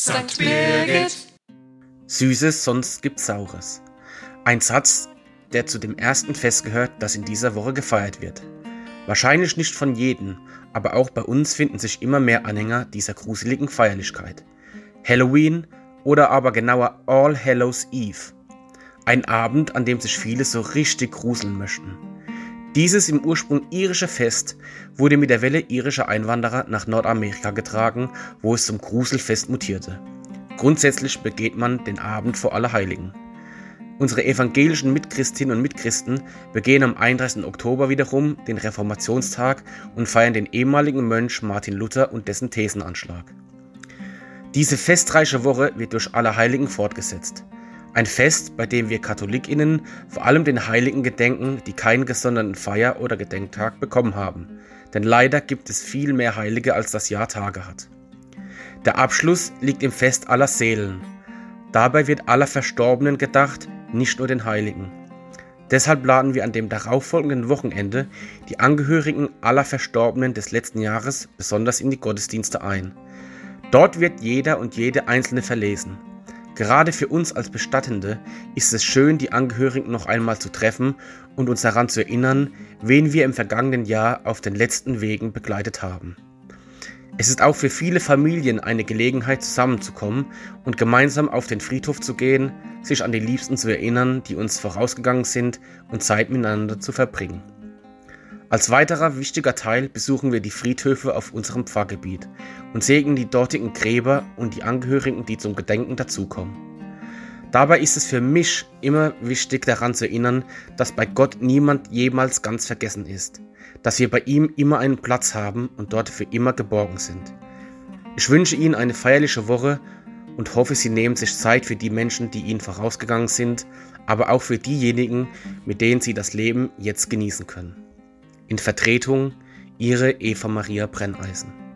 St. Birgit. Süßes, sonst gibt's Saures. Ein Satz, der zu dem ersten Fest gehört, das in dieser Woche gefeiert wird. Wahrscheinlich nicht von jedem, aber auch bei uns finden sich immer mehr Anhänger dieser gruseligen Feierlichkeit. Halloween oder aber genauer All Hallows Eve. Ein Abend, an dem sich viele so richtig gruseln möchten. Dieses im Ursprung irische Fest wurde mit der Welle irischer Einwanderer nach Nordamerika getragen, wo es zum Gruselfest mutierte. Grundsätzlich begeht man den Abend vor Allerheiligen. Unsere evangelischen Mitchristinnen und Mitchristen begehen am 31. Oktober wiederum den Reformationstag und feiern den ehemaligen Mönch Martin Luther und dessen Thesenanschlag. Diese festreiche Woche wird durch Allerheiligen fortgesetzt. Ein Fest, bei dem wir KatholikInnen vor allem den Heiligen gedenken, die keinen gesonderten Feier- oder Gedenktag bekommen haben. Denn leider gibt es viel mehr Heilige, als das Jahr Tage hat. Der Abschluss liegt im Fest aller Seelen. Dabei wird aller Verstorbenen gedacht, nicht nur den Heiligen. Deshalb laden wir an dem darauffolgenden Wochenende die Angehörigen aller Verstorbenen des letzten Jahres besonders in die Gottesdienste ein. Dort wird jeder und jede Einzelne verlesen. Gerade für uns als Bestattende ist es schön, die Angehörigen noch einmal zu treffen und uns daran zu erinnern, wen wir im vergangenen Jahr auf den letzten Wegen begleitet haben. Es ist auch für viele Familien eine Gelegenheit, zusammenzukommen und gemeinsam auf den Friedhof zu gehen, sich an die Liebsten zu erinnern, die uns vorausgegangen sind und Zeit miteinander zu verbringen. Als weiterer wichtiger Teil besuchen wir die Friedhöfe auf unserem Pfarrgebiet und segnen die dortigen Gräber und die Angehörigen, die zum Gedenken dazukommen. Dabei ist es für mich immer wichtig daran zu erinnern, dass bei Gott niemand jemals ganz vergessen ist, dass wir bei ihm immer einen Platz haben und dort für immer geborgen sind. Ich wünsche Ihnen eine feierliche Woche und hoffe, Sie nehmen sich Zeit für die Menschen, die Ihnen vorausgegangen sind, aber auch für diejenigen, mit denen Sie das Leben jetzt genießen können. In Vertretung Ihre Eva Maria Brenneisen.